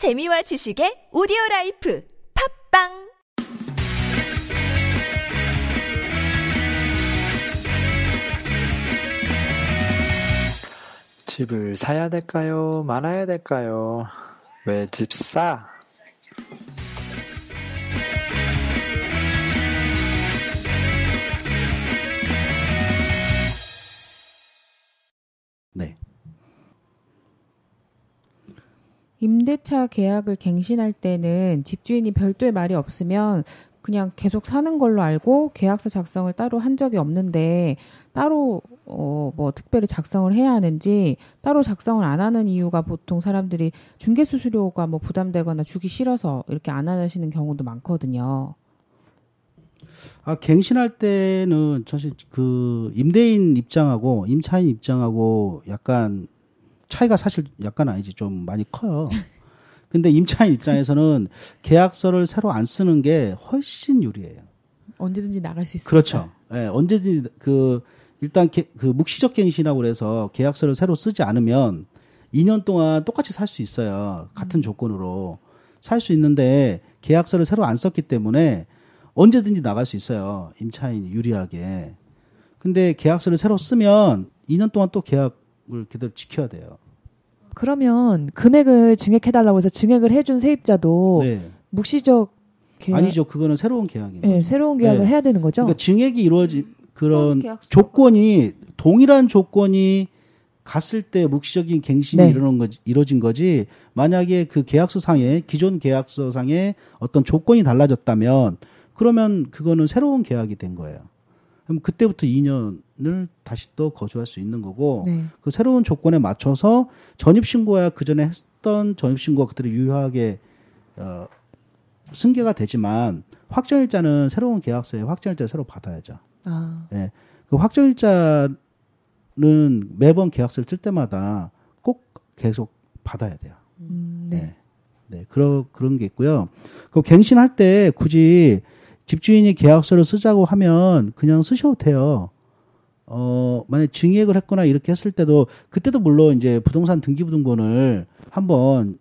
재미와 지식의 오디오 라이프 팝빵 집을 사야 될까요? 말아야 될까요? 왜 집 사? 임대차 계약을 갱신할 때는 집주인이 별도의 말이 없으면 그냥 계속 사는 걸로 알고 계약서 작성을 따로 한 적이 없는데 따로 어 뭐 특별히 작성을 해야 하는지 따로 작성을 안 하는 이유가 보통 사람들이 중개 수수료가 뭐 부담되거나 주기 싫어서 이렇게 안 하시는 경우도 많거든요. 아, 갱신할 때는 사실 그 임대인 입장하고 임차인 입장하고 약간 차이가 사실 약간 아니지 좀 많이 커요. 근데 임차인 입장에서는 계약서를 새로 안 쓰는 게 훨씬 유리해요. 언제든지 나갈 수 있어요. 그렇죠. 예, 언제든지 그 일단 게- 그 묵시적 갱신이라고 그래서 계약서를 새로 쓰지 않으면 2년 동안 똑같이 살 수 있어요. 같은 조건으로 살 수 있는데 계약서를 새로 안 썼기 때문에 언제든지 나갈 수 있어요. 임차인이 유리하게. 근데 계약서를 새로 쓰면 2년 동안 또 계약을 그대로 지켜야 돼요. 그러면 금액을 증액해달라고 해서 증액을 해준 세입자도 네. 묵시적 계약, 아니죠. 그거는 새로운 계약이에요. 네, 새로운 계약을 네. 해야 되는 거죠. 그러니까 증액이 이루어지 그런. 조건이 동일한 조건이 갔을 때 묵시적인 갱신이 네. 이루는 거지, 이루어진 거지. 만약에 그 계약서상에 기존 계약서상에 어떤 조건이 달라졌다면 그러면 그거는 새로운 계약이 된 거예요. 그럼 그때부터 2년을 다시 또 거주할 수 있는 거고 네. 그 새로운 조건에 맞춰서 전입 신고야 그 전에 했던 전입 신고가 그대로 유효하게 어, 승계가 되지만 확정일자는 새로운 계약서에 확정일자 새로 받아야죠. 아, 예. 그 확정일자는 매번 계약서를 쓸 때마다 꼭 계속 받아야 돼요. 음, 네. 네, 그런 그런 게 있고요. 그 갱신할 때 굳이 집주인이 계약서를 쓰자고 하면 그냥 쓰셔도 돼요. 어, 만약 증액을 했거나 이렇게 했을 때도 그때도 물론 이제 부동산 등기부등본을 한번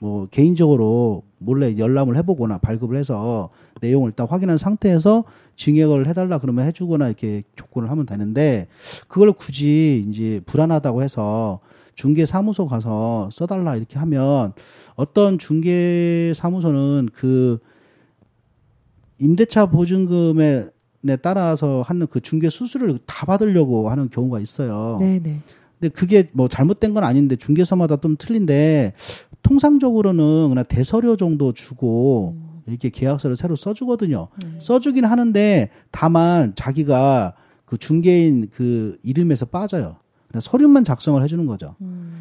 뭐 개인적으로 몰래 열람을 해보거나 발급을 해서 내용을 일단 확인한 상태에서 증액을 해달라 그러면 해주거나 이렇게 조건을 하면 되는데 그걸 굳이 이제 불안하다고 해서 중개 사무소 가서 써달라 이렇게 하면 어떤 중개 사무소는 그 임대차 보증금에 에 따라서 하는 그 중개 수수료를 다 받으려고 하는 경우가 있어요. 네, 네. 근데 그게 뭐 잘못된 건 아닌데 중개사마다 좀 틀린데 통상적으로는 그냥 대서료 정도 주고 이렇게 계약서를 새로 써주거든요. 써주긴 하는데 다만 자기가 그 중개인 그 이름에서 빠져요. 서류만 작성을 해주는 거죠.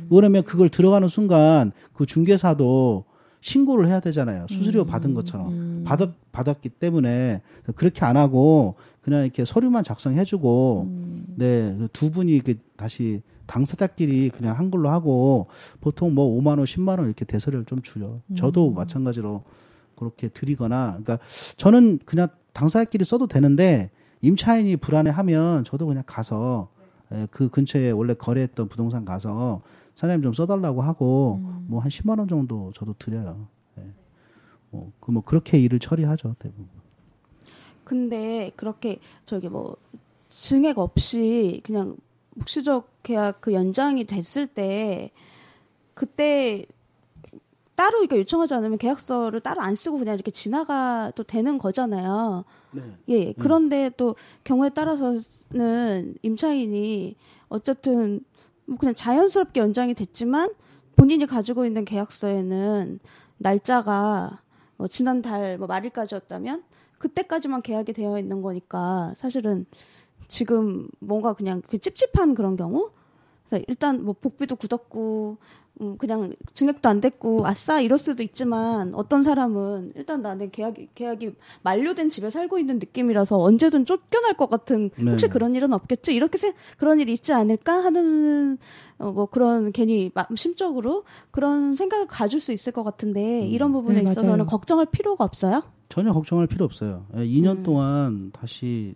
그러면 그걸 들어가는 순간 그 중개사도 신고를 해야 되잖아요. 수수료 받은 것처럼. 받았 받았기 때문에 그렇게 안 하고 그냥 이렇게 서류만 작성해주고 네, 그두 분이 이렇게 다시 당사자끼리 그냥 한글로 하고 보통 뭐 5만 원, 10만 원 이렇게 대서료를 좀 주요. 저도 마찬가지로 그렇게 드리거나. 그러니까 저는 그냥 당사자끼리 써도 되는데 임차인이 불안해하면 저도 그냥 가서 예, 그 근처에 원래 거래했던 부동산 가서 사장님 좀 써달라고 하고 뭐한 10만 원 정도 저도 드려요. 예. 뭐, 그 뭐 그렇게 일을 처리하죠 대부분. 근데 그렇게 저기 뭐 증액 없이 그냥 묵시적 계약 그 연장이 됐을 때 그때 따로 그러니까 요청하지 않으면 계약서를 따로 안 쓰고 그냥 이렇게 지나가도 되는 거잖아요. 네. 예. 그런데 또 경우에 따라서는 임차인이 어쨌든 뭐 그냥 자연스럽게 연장이 됐지만 본인이 가지고 있는 계약서에는 날짜가 뭐 지난달 뭐 말일까지였다면 그때까지만 계약이 되어 있는 거니까 사실은 지금 뭔가 그냥 그 찝찝한 그런 경우? 그래서 일단 뭐 복비도 굳었고 음, 그냥 증액도 안 됐고 아싸 이럴 수도 있지만 어떤 사람은 일단 나는 계약이 계약이 만료된 집에 살고 있는 느낌이라서 언제든 쫓겨날 것 같은 혹시 네. 그런 일은 없겠지 이렇게 세, 그런 일이 있지 않을까 하는 어, 뭐 그런 괜히 마- 심적으로 그런 생각을 가질 수 있을 것 같은데 이런 부분에 네, 있어서는 맞아요. 걱정할 필요가 없어요. 전혀 걱정할 필요 없어요. 예, 2년 동안 다시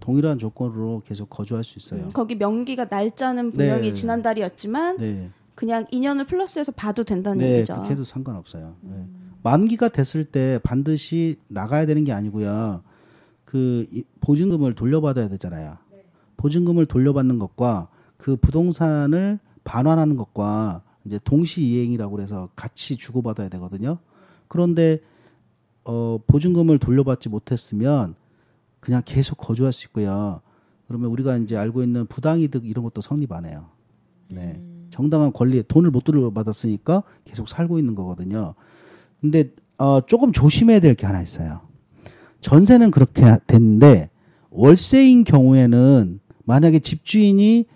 동일한 조건으로 계속 거주할 수 있어요. 음, 거기 명기가 날짜는 분명히 네. 지난달이었지만 네. 그냥 2년을 플러스해서 봐도 된다는 네, 얘기죠. 그렇게 해도 상관없어요. 네. 만기가 됐을 때 반드시 나가야 되는 게 아니고요. 그 이- 보증금을 돌려받아야 되잖아요. 보증금을 돌려받는 것과 그 부동산을 반환하는 것과 이제 동시 이행이라고 그래서 같이 주고받아야 되거든요. 그런데 어 보증금을 돌려받지 못했으면 그냥 계속 거주할 수 있고요. 그러면 우리가 이제 알고 있는 부당이득 이런 것도 성립 안 해요. 네. 정당한 권리, 돈을 못 돌려받았으니까 계속 살고 있는 거거든요. 근데 어 조금 조심해야 될 게 하나 있어요. 전세는 그렇게 됐는데 월세인 경우에는 만약에 집주인이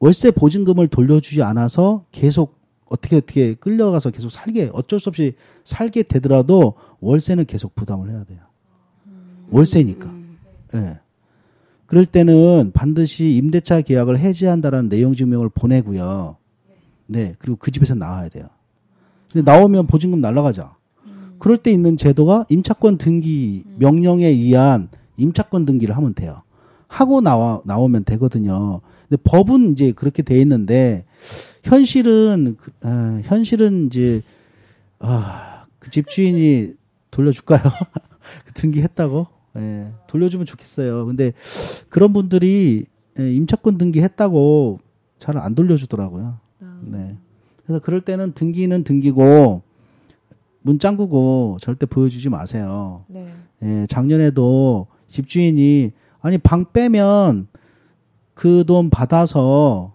월세 보증금을 돌려주지 않아서 계속 어떻게 어떻게 끌려가서 계속 살게 어쩔 수 없이 살게 되더라도 월세는 계속 부담을 해야 돼요. 월세니까. 예. 그럴 때는 반드시 임대차 계약을 해지한다라는 내용 증명을 보내고요. 네. 그리고 그 집에서 나와야 돼요. 근데 나오면 보증금 날라가죠. 그럴 때 있는 제도가 임차권 등기 명령에 의한 임차권 등기를 하면 돼요. 하고 나와 나오면 되거든요. 근데 법은 이제 그렇게 돼 있는데 현실은 그- 아, 현실은 이제 아, 그 집주인이 돌려줄까요? 등기했다고? 예, 돌려주면 좋겠어요. 근데 그런 분들이 예, 임차권 등기했다고 잘 안 돌려주더라고요. 네. 그래서 그럴 때는 등기는 등기고 문 짱구고 절대 보여주지 마세요. 네. 예, 작년에도 집주인이 아니 방 빼면 그 돈 받아서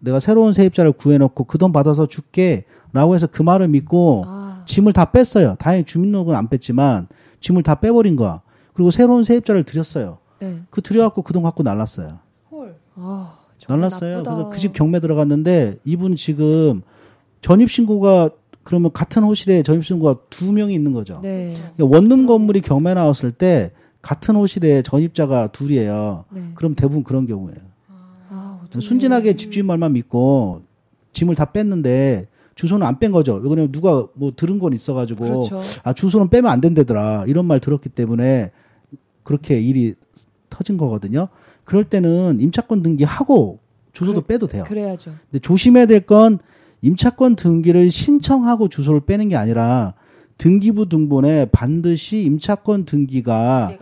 내가 새로운 세입자를 구해놓고 그 돈 받아서 줄게라고 해서 그 말을 믿고 아, 짐을 다 뺐어요. 다행히 주민등록은 안 뺐지만 짐을 다 빼버린 거야. 그리고 새로운 세입자를 들였어요. 네. 그 들여갖고 그 돈 갖고 날랐어요. 헐. 아, 날랐어요. 나쁘다. 그래서 그 집 경매 들어갔는데 이분 지금 전입 신고가 그러면 같은 호실에 전입 신고가 두 명이 있는 거죠. 네. 그러니까 원룸 건물이 경매 나왔을 때 같은 호실에 전입자가 둘이에요. 네. 그럼 대부분 그런 경우예요. 아. 순진하게 집주인 말만 믿고 짐을 다 뺐는데 주소는 안 뺀 거죠. 왜냐면 누가 뭐 들은 건 있어가지고 그렇죠. 아 주소는 빼면 안 된다더라 이런 말 들었기 때문에 그렇게 일이 터진 거거든요. 그럴 때는 임차권 등기하고 주소도 빼도 돼요. 그래야죠. 근데 조심해야 될 건 임차권 등기를 신청하고 주소를 빼는 게 아니라 등기부 등본에 반드시 임차권 등기가.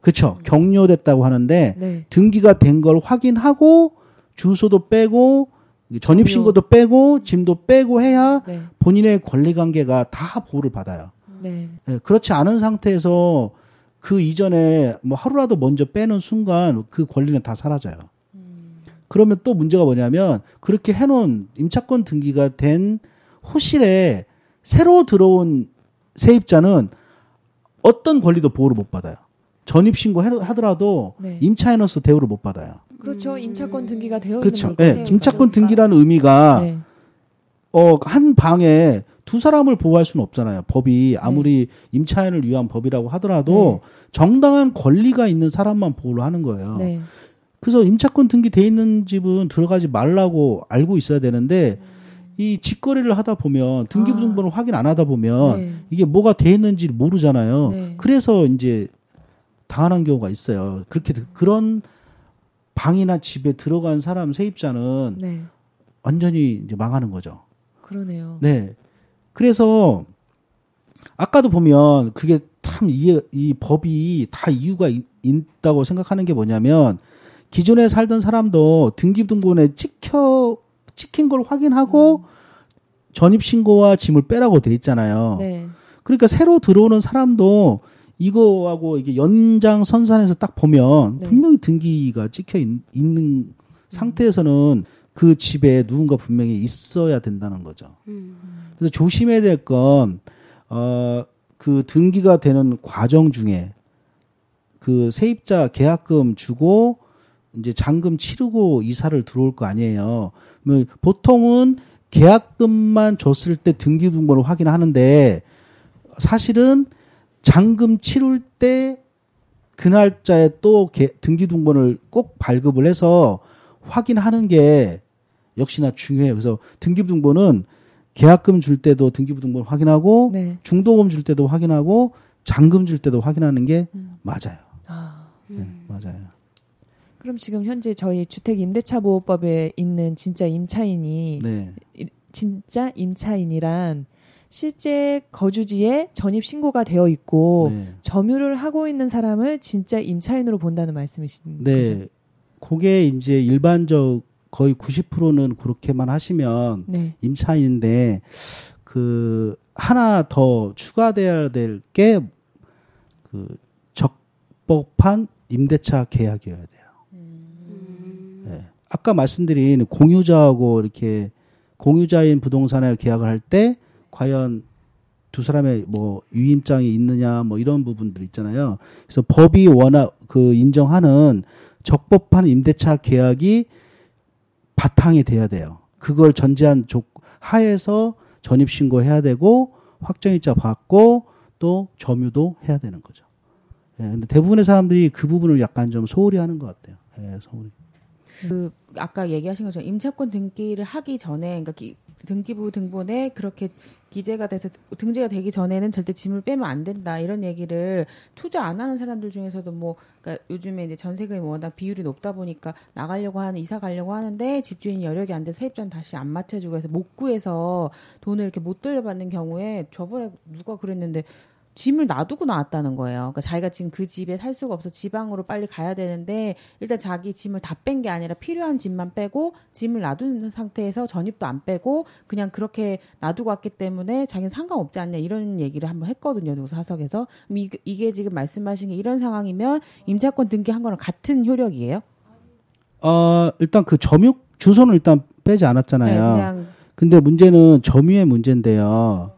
그쵸 격려됐다고 하는데 네. 등기가 된 걸 확인하고 주소도 빼고 전입 신고도 빼고 짐도 빼고 해야 네. 본인의 권리 관계가 다 보호를 받아요. 네. 예, 그렇지 않은 상태에서 그 이전에 뭐 하루라도 먼저 빼는 순간 그 권리는 다 사라져요. 그러면 또 문제가 뭐냐면 그렇게 해놓은 임차권 등기가 된 호실에 새로 들어온 세입자는 어떤 권리도 보호를 못 받아요. 전입 신고 해- 하더라도 네. 임차인으로서 대우를 못 받아요. 그렇죠. 임차권 등기가 되어 그렇죠. 있는 예, 물건이니까. 임차권 등기라는 의미가 네. 어, 한 방에 두 사람을 보호할 수는 없잖아요. 법이 아무리 임차인을 위한 법이라고 하더라도 정당한 권리가 있는 사람만 보호를 하는 거예요. 네. 그래서 임차권 등기 돼 있는 집은 들어가지 말라고 알고 있어야 되는데 이 직거래를 하다 보면 등기부 아. 등본을 확인 안 하다 보면 네. 이게 뭐가 돼 있는지 모르잖아요. 네. 그래서 이제 당하는 경우가 있어요. 그렇게 그런 방이나 집에 들어간 사람 세입자는 네. 완전히 이제 망하는 거죠. 그러네요. 네. 그래서 아까도 보면 그게 참 이 이 법이 다 이유가 있, 있다고 생각하는 게 뭐냐면 기존에 살던 사람도 등기등본에 찍혀 찍힌 걸 확인하고 전입 신고와 짐을 빼라고 돼 있잖아요. 네. 그러니까 새로 들어오는 사람도 이거하고 이게 연장 선산에서 딱 보면 네. 분명히 등기가 찍혀 있, 는 상태에서는 그 집에 누군가 분명히 있어야 된다는 거죠. 음. 그래서 조심해야 될 건, 어, 그 등기가 되는 과정 중에 그 세입자 계약금 주고 이제 잔금 치르고 이사를 들어올 거 아니에요. 뭐 보통은 계약금만 줬을 때 등기 등본을 확인하는데 사실은 잔금 치를 때그 날짜에 또 개- 등기 등본을 꼭 발급을 해서 확인하는 게 역시나 중요해요. 그래서 등기 등본은 계약금 줄 때도 등기부 등본 확인하고 네. 중도금 줄 때도 확인하고 잔금 줄 때도 확인하는 게 맞아요. 아. 네, 맞아요. 그럼 지금 현재 저희 주택 임대차 보호법에 있는 진짜 임차인이 네. 진짜 임차인이란 실제 거주지에 전입 신고가 되어 있고 네. 점유를 하고 있는 사람을 진짜 임차인으로 본다는 말씀이신 거죠? 네. 그게 이제 일반적 거의 90%는 그렇게만 하시면 네. 임차인인데 그 하나 더 추가돼야 될 게 그 적법한 임대차 계약이어야 돼요. 예. 아까 말씀드린 공유자하고 이렇게 공유자인 부동산을 계약을 할 때 과연 두 사람의 뭐 유임장이 있느냐 뭐 이런 부분들 있잖아요. 그래서 법이 워낙 그 인정하는 적법한 임대차 계약이 바탕이 돼야 돼요. 그걸 전제한 조 하에서 전입 신고해야 되고 확정일자 받고 또 점유도 해야 되는 거죠. 예, 근데 대부분의 사람들이 그 부분을 약간 좀 소홀히 하는 것 같아요. 예, 소홀히. 그 아까 얘기하신 것처럼 임차권 등기를 하기 전에 그러니까 기- 등기부 등본에 그렇게 기재가 돼서 등재가 되기 전에는 절대 짐을 빼면 안 된다. 이런 얘기를 투자 안 하는 사람들 중에서도 뭐 그러니까 요즘에 이제 전세금이 워낙 비율이 높다 보니까 나가려고 하는 이사 가려고 하는데 집주인이 여력이 안돼 세입자는 다시 안 맞춰주고 해서 못 구해서 돈을 이렇게 못 돌려받는 경우에 저번에 누가 그랬는데 짐을 놔두고 나왔다는 거예요. 그러니까 자기가 지금 그 집에 살 수가 없어 지방으로 빨리 가야 되는데 일단 자기 짐을 다 뺀 게 아니라 필요한 짐만 빼고 짐을 놔둔 상태에서 전입도 안 빼고 그냥 그렇게 놔두고 왔기 때문에 자기는 상관없지 않냐 이런 얘기를 한번 했거든요. 누구 사석에서. 이- 이게 지금 말씀하신 게 이런 상황이면 임차권 등기한 거랑 같은 효력이에요? 어, 일단 그 점유 주소는 일단 빼지 네, 않았잖아요. 그냥 근데 문제는 점유의 문제인데요.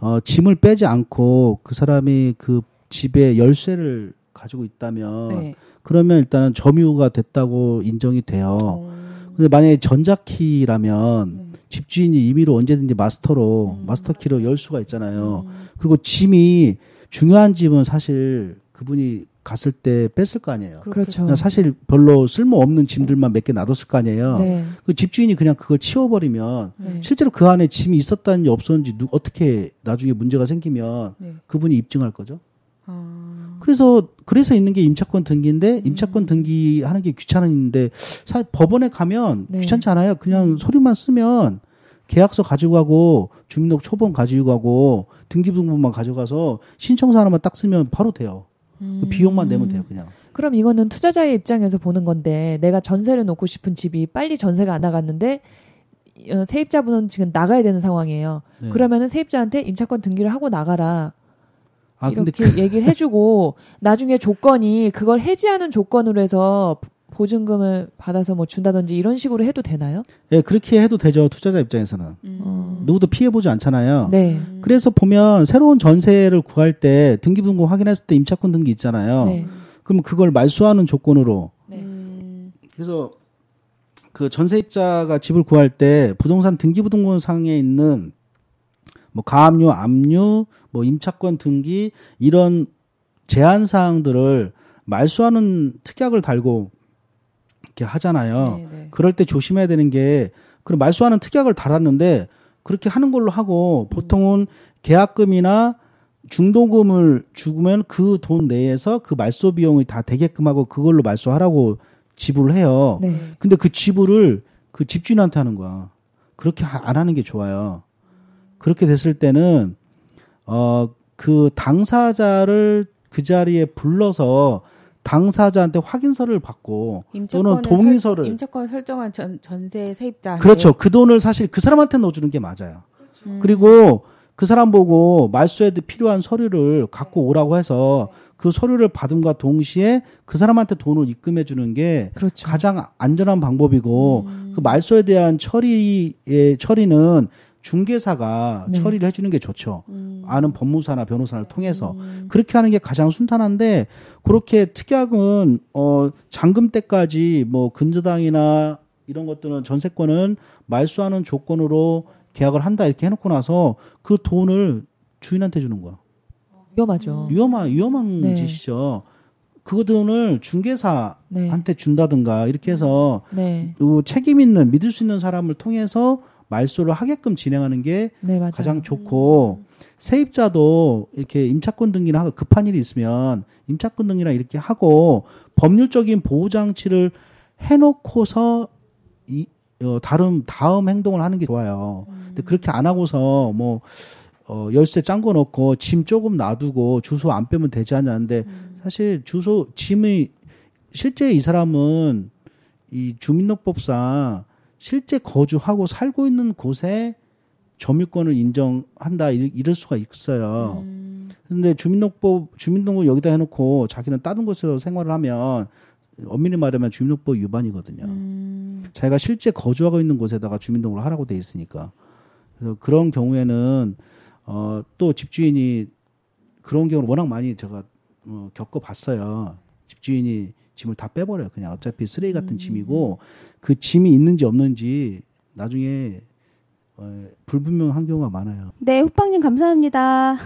어, 짐을 빼지 않고 그 사람이 그 집에 열쇠를 가지고 있다면 네. 그러면 일단은 점유가 됐다고 인정이 돼요. 어, 근데 만약에 전자키라면 음. 집주인이 임의로 언제든지 마스터로 마스터 키로 열 수가 있잖아요. 음. 그리고 짐이 중요한 짐은 사실 그분이 갔을 때 뺐을 거 아니에요. 그렇죠. 그냥 사실 별로 쓸모 없는 짐들만 몇 개 놔뒀을 거 아니에요. 네. 그 집주인이 그냥 그걸 치워버리면 네. 실제로 그 안에 짐이 있었다는지 없었는지 누, 어떻게 나중에 문제가 생기면 네. 그분이 입증할 거죠. 아, 그래서 그래서 있는 게 임차권 등기인데 임차권 등기 하는 게 귀찮은데 사 법원에 가면 네. 귀찮지 않아요. 그냥 서류만 쓰면 계약서 가지고 가고 주민등록 초본 가지고 가고 등기부등본만 가져가서 신청서 하나만 딱 쓰면 바로 돼요. 그 비용만 내면 돼요, 그냥. 그럼 이거는 투자자의 입장에서 보는 건데 내가 전세를 놓고 싶은 집이 빨리 전세가 안 나갔는데 어, 세입자분은 지금 나가야 되는 상황이에요. 네. 그러면은 세입자한테 임차권 등기를 하고 나가라 아 이렇게 얘기를 해주고 나중에 조건이 그걸 해지하는 조건으로 해서 보증금을 받아서 뭐 준다든지 이런 식으로 해도 되나요? 예, 그렇게 해도 되죠. 투자자 입장에서는. 어, 누구도 피해 보지 않잖아요. 네. 그래서 보면 새로운 전세를 구할 때 등기부등본 확인했을 때 임차권 등기 있잖아요. 네. 그럼 그걸 말소하는 조건으로 네. 음, 그래서 그 전세입자가 집을 구할 때 부동산 등기부등본 상에 있는 뭐 가압류, 압류, 뭐 임차권 등기 이런 제한 사항들을 말소하는 특약을 달고 이렇게 하잖아요. 네, 네. 그럴 때 조심해야 되는 게 그럼 말소하는 특약을 달았는데 그렇게 하는 걸로 하고 보통은 계약금이나 중도금을 주면 그 돈 내에서 그 말소 비용이 다 되게끔 하고 그걸로 말소하라고 지불을 해요. 네. 근데 그 지불을 그 집주인한테 하는 거야. 그렇게 하- 안 하는 게 좋아요. 그렇게 됐을 때는 어 그 당사자를 그 자리에 불러서 당사자한테 확인서를 받고 또는 동의서를 설, 임차권 설정한 전, 전세 세입자 그렇죠. 그 돈을 사실 그 사람한테 넣어주는 게 맞아요. 음. 그리고 그 사람 보고 말소에 필요한 서류를 갖고 오라고 해서 그 서류를 받음과 동시에 그 사람한테 돈을 입금해 주는 게 그렇죠. 가장 안전한 방법이고 음. 그 말소에 대한 처리의 처리는 중개사가 네. 처리를 해주는 게 좋죠. 음. 아는 법무사나 변호사를 통해서 그렇게 하는 게 가장 순탄한데 그렇게 특약은 어 잔금 때까지 뭐 근저당이나 이런 것들은 전세권은 말소하는 조건으로 계약을 한다 이렇게 해놓고 나서 그 돈을 주인한테 주는 거야. 위험하죠. 위험한 위험한 네. 짓이죠. 그 돈을 중개사한테 네. 준다든가 이렇게 해서 네. 요 책임 있는 믿을 수 있는 사람을 통해서 말소를 하게끔 진행하는 게 네. 가장 좋고 세입자도 이렇게 임차권 등기나 하고 급한 일이 있으면 임차권 등기나 이렇게 하고 법률적인 보호 장치를 해놓고서 이 어, 다른 다음 행동을 하는 게 좋아요. 근데 그렇게 안 하고서 뭐 어, 열쇠 짠거 넣고 짐 조금 놔두고 주소 안 빼면 되지 않냐는데 사실 주소 짐이 실제 이 사람은 이 주민등록법상 실제 거주하고 살고 있는 곳에 점유권을 인정한다 이- 이럴 수가 있어요. 근데 주민등록법 주민등록 여기다 해놓고 자기는 다른 곳에서 생활을 하면 엄밀히 말하면 주민등록법 위반이거든요. 자기가 실제 거주하고 있는 곳에다가 주민등록을 하라고 돼 있으니까. 그래서 그런 경우에는 어, 또 집주인이 그런 경우를 워낙 많이 제가 어, 겪어봤어요. 집주인이 짐을 다 빼버려요. 그냥 어차피 쓰레기 같은 짐이고 그 짐이 있는지 없는지 나중에 어, 불분명한 경우가 많아요. 네, 호빵님 감사합니다.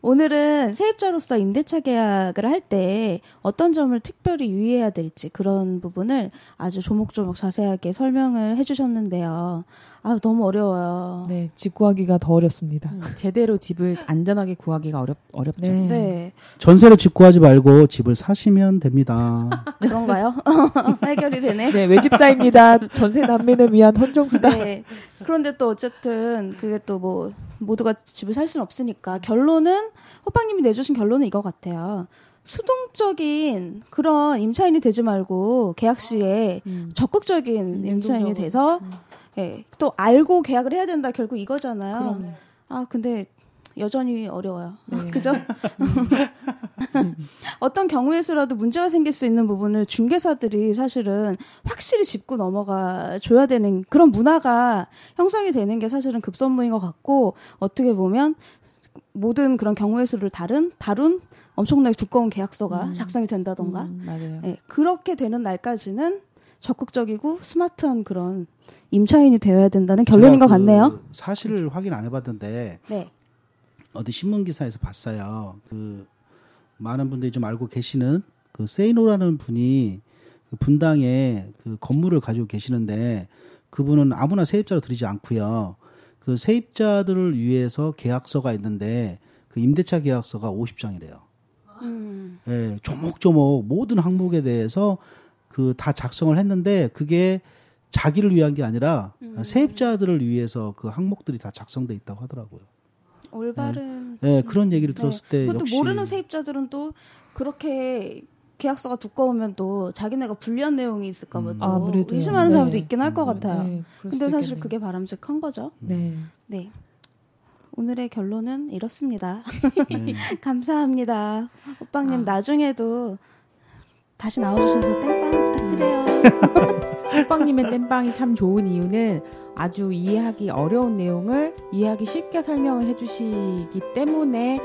오늘은 세입자로서 임대차 계약을 할 때 어떤 점을 특별히 유의해야 될지 그런 부분을 아주 조목조목 자세하게 설명을 해주셨는데요. 아, 너무 어려워요. 네, 집 구하기가 더 어렵습니다. 음, 제대로 집을 안전하게 구하기가 어렵 어렵죠. 네. 네, 전세를 직구하지 말고 집을 사시면 됩니다. 그런가요? 해결이 되네. 네, 외집사입니다. 전세 난민을 위한 헌정수다. 네. 그런데 또 어쨌든 그게 또 뭐 모두가 집을 살 수는 없으니까 결론은 호빵님이 내주신 결론은 이거 같아요. 수동적인 그런 임차인이 되지 말고 계약 시에 음. 적극적인 임차인이. 돼서 예, 또 알고 계약을 해야 된다 결국 이거잖아요. 그럼요. 아 근데 여전히 어려워요. 네. 그죠? 어떤 경우에서라도 문제가 생길 수 있는 부분을 중개사들이 사실은 확실히 짚고 넘어가 줘야 되는 그런 문화가 형성이 되는 게 사실은 급선무인 것 같고 어떻게 보면 모든 그런 경우의 수를 다룬 다룬 엄청나게 두꺼운 계약서가 음. 작성이 된다던가 음, 맞아요. 예, 그렇게 되는 날까지는 적극적이고 스마트한 그런 임차인이 되어야 된다는 결론인 제가 것 같네요. 그 사실을 확인 안 해봤는데 네. 어디 신문 기사에서 봤어요. 그 많은 분들이 좀 알고 계시는 그 세이노라는 분이 그 분당에 그 건물을 가지고 계시는데 그분은 아무나 세입자로 들이지 않고요. 그 세입자들을 위해서 계약서가 있는데 그 임대차 계약서가 50장이래요. 음. 예, 조목조목 모든 항목에 대해서 그 다 작성을 했는데 그게 자기를 위한 게 아니라 음. 세입자들을 위해서 그 항목들이 다 작성돼 있다고 하더라고요. 올바른 예, 그런 얘기를 네. 들었을 때 그것도 역시 모르는 세입자들은 또 그렇게 계약서가 두꺼우면 또 자기네가 불리한 내용이 있을까 봐 음. 또 아무래도 의심하는 네. 사람도 있긴 할 것 같아요. 네, 근데 사실 있겠네요. 그게 바람직한 거죠. 네. 네. 오늘의 결론은 이렇습니다. 네. 감사합니다. 오빵님 아. 나중에도 다시 나와주셔서 땡빵 부탁드려요. 호빵님의 땜빵이 참 좋은 이유는 아주 이해하기 어려운 내용을 이해하기 쉽게 설명을 해주시기 때문에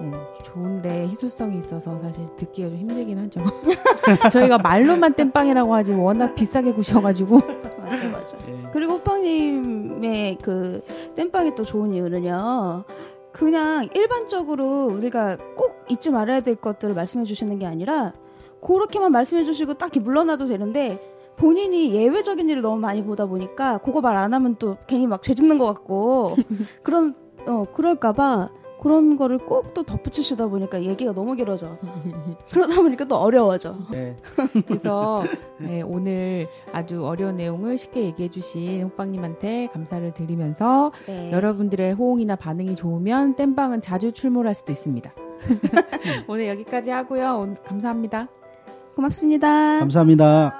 어, 좋은데 희소성이 있어서 사실 듣기가 좀 힘들긴 하죠. 저희가 말로만 땜빵이라고 하지 워낙 비싸게 구셔가지고 맞아 맞아. 예. 그리고 오빵님의 그 땜빵이 또 좋은 이유는요. 그냥 일반적으로 우리가 꼭 잊지 말아야 될 것들을 말씀해 주시는 게 아니라 그렇게만 말씀해 주시고 딱히 물러나도 되는데 본인이 예외적인 일을 너무 많이 보다 보니까 그거 말 안 하면 또 괜히 막 죄 짓는 것 같고 그런 어 그럴까봐 그런 거를 꼭 또 덧붙이시다 보니까 얘기가 너무 길어져. 그러다 보니까 또 어려워져. 예. 그래서 네, 오늘 아주 어려운 내용을 쉽게 얘기해 주신 호빵님한테 감사를 드리면서 네. 여러분들의 호응이나 반응이 좋으면 땜빵은 자주 출몰할 수도 있습니다. 오늘 여기까지 하고요. 오늘 감사합니다. 고맙습니다. 감사합니다.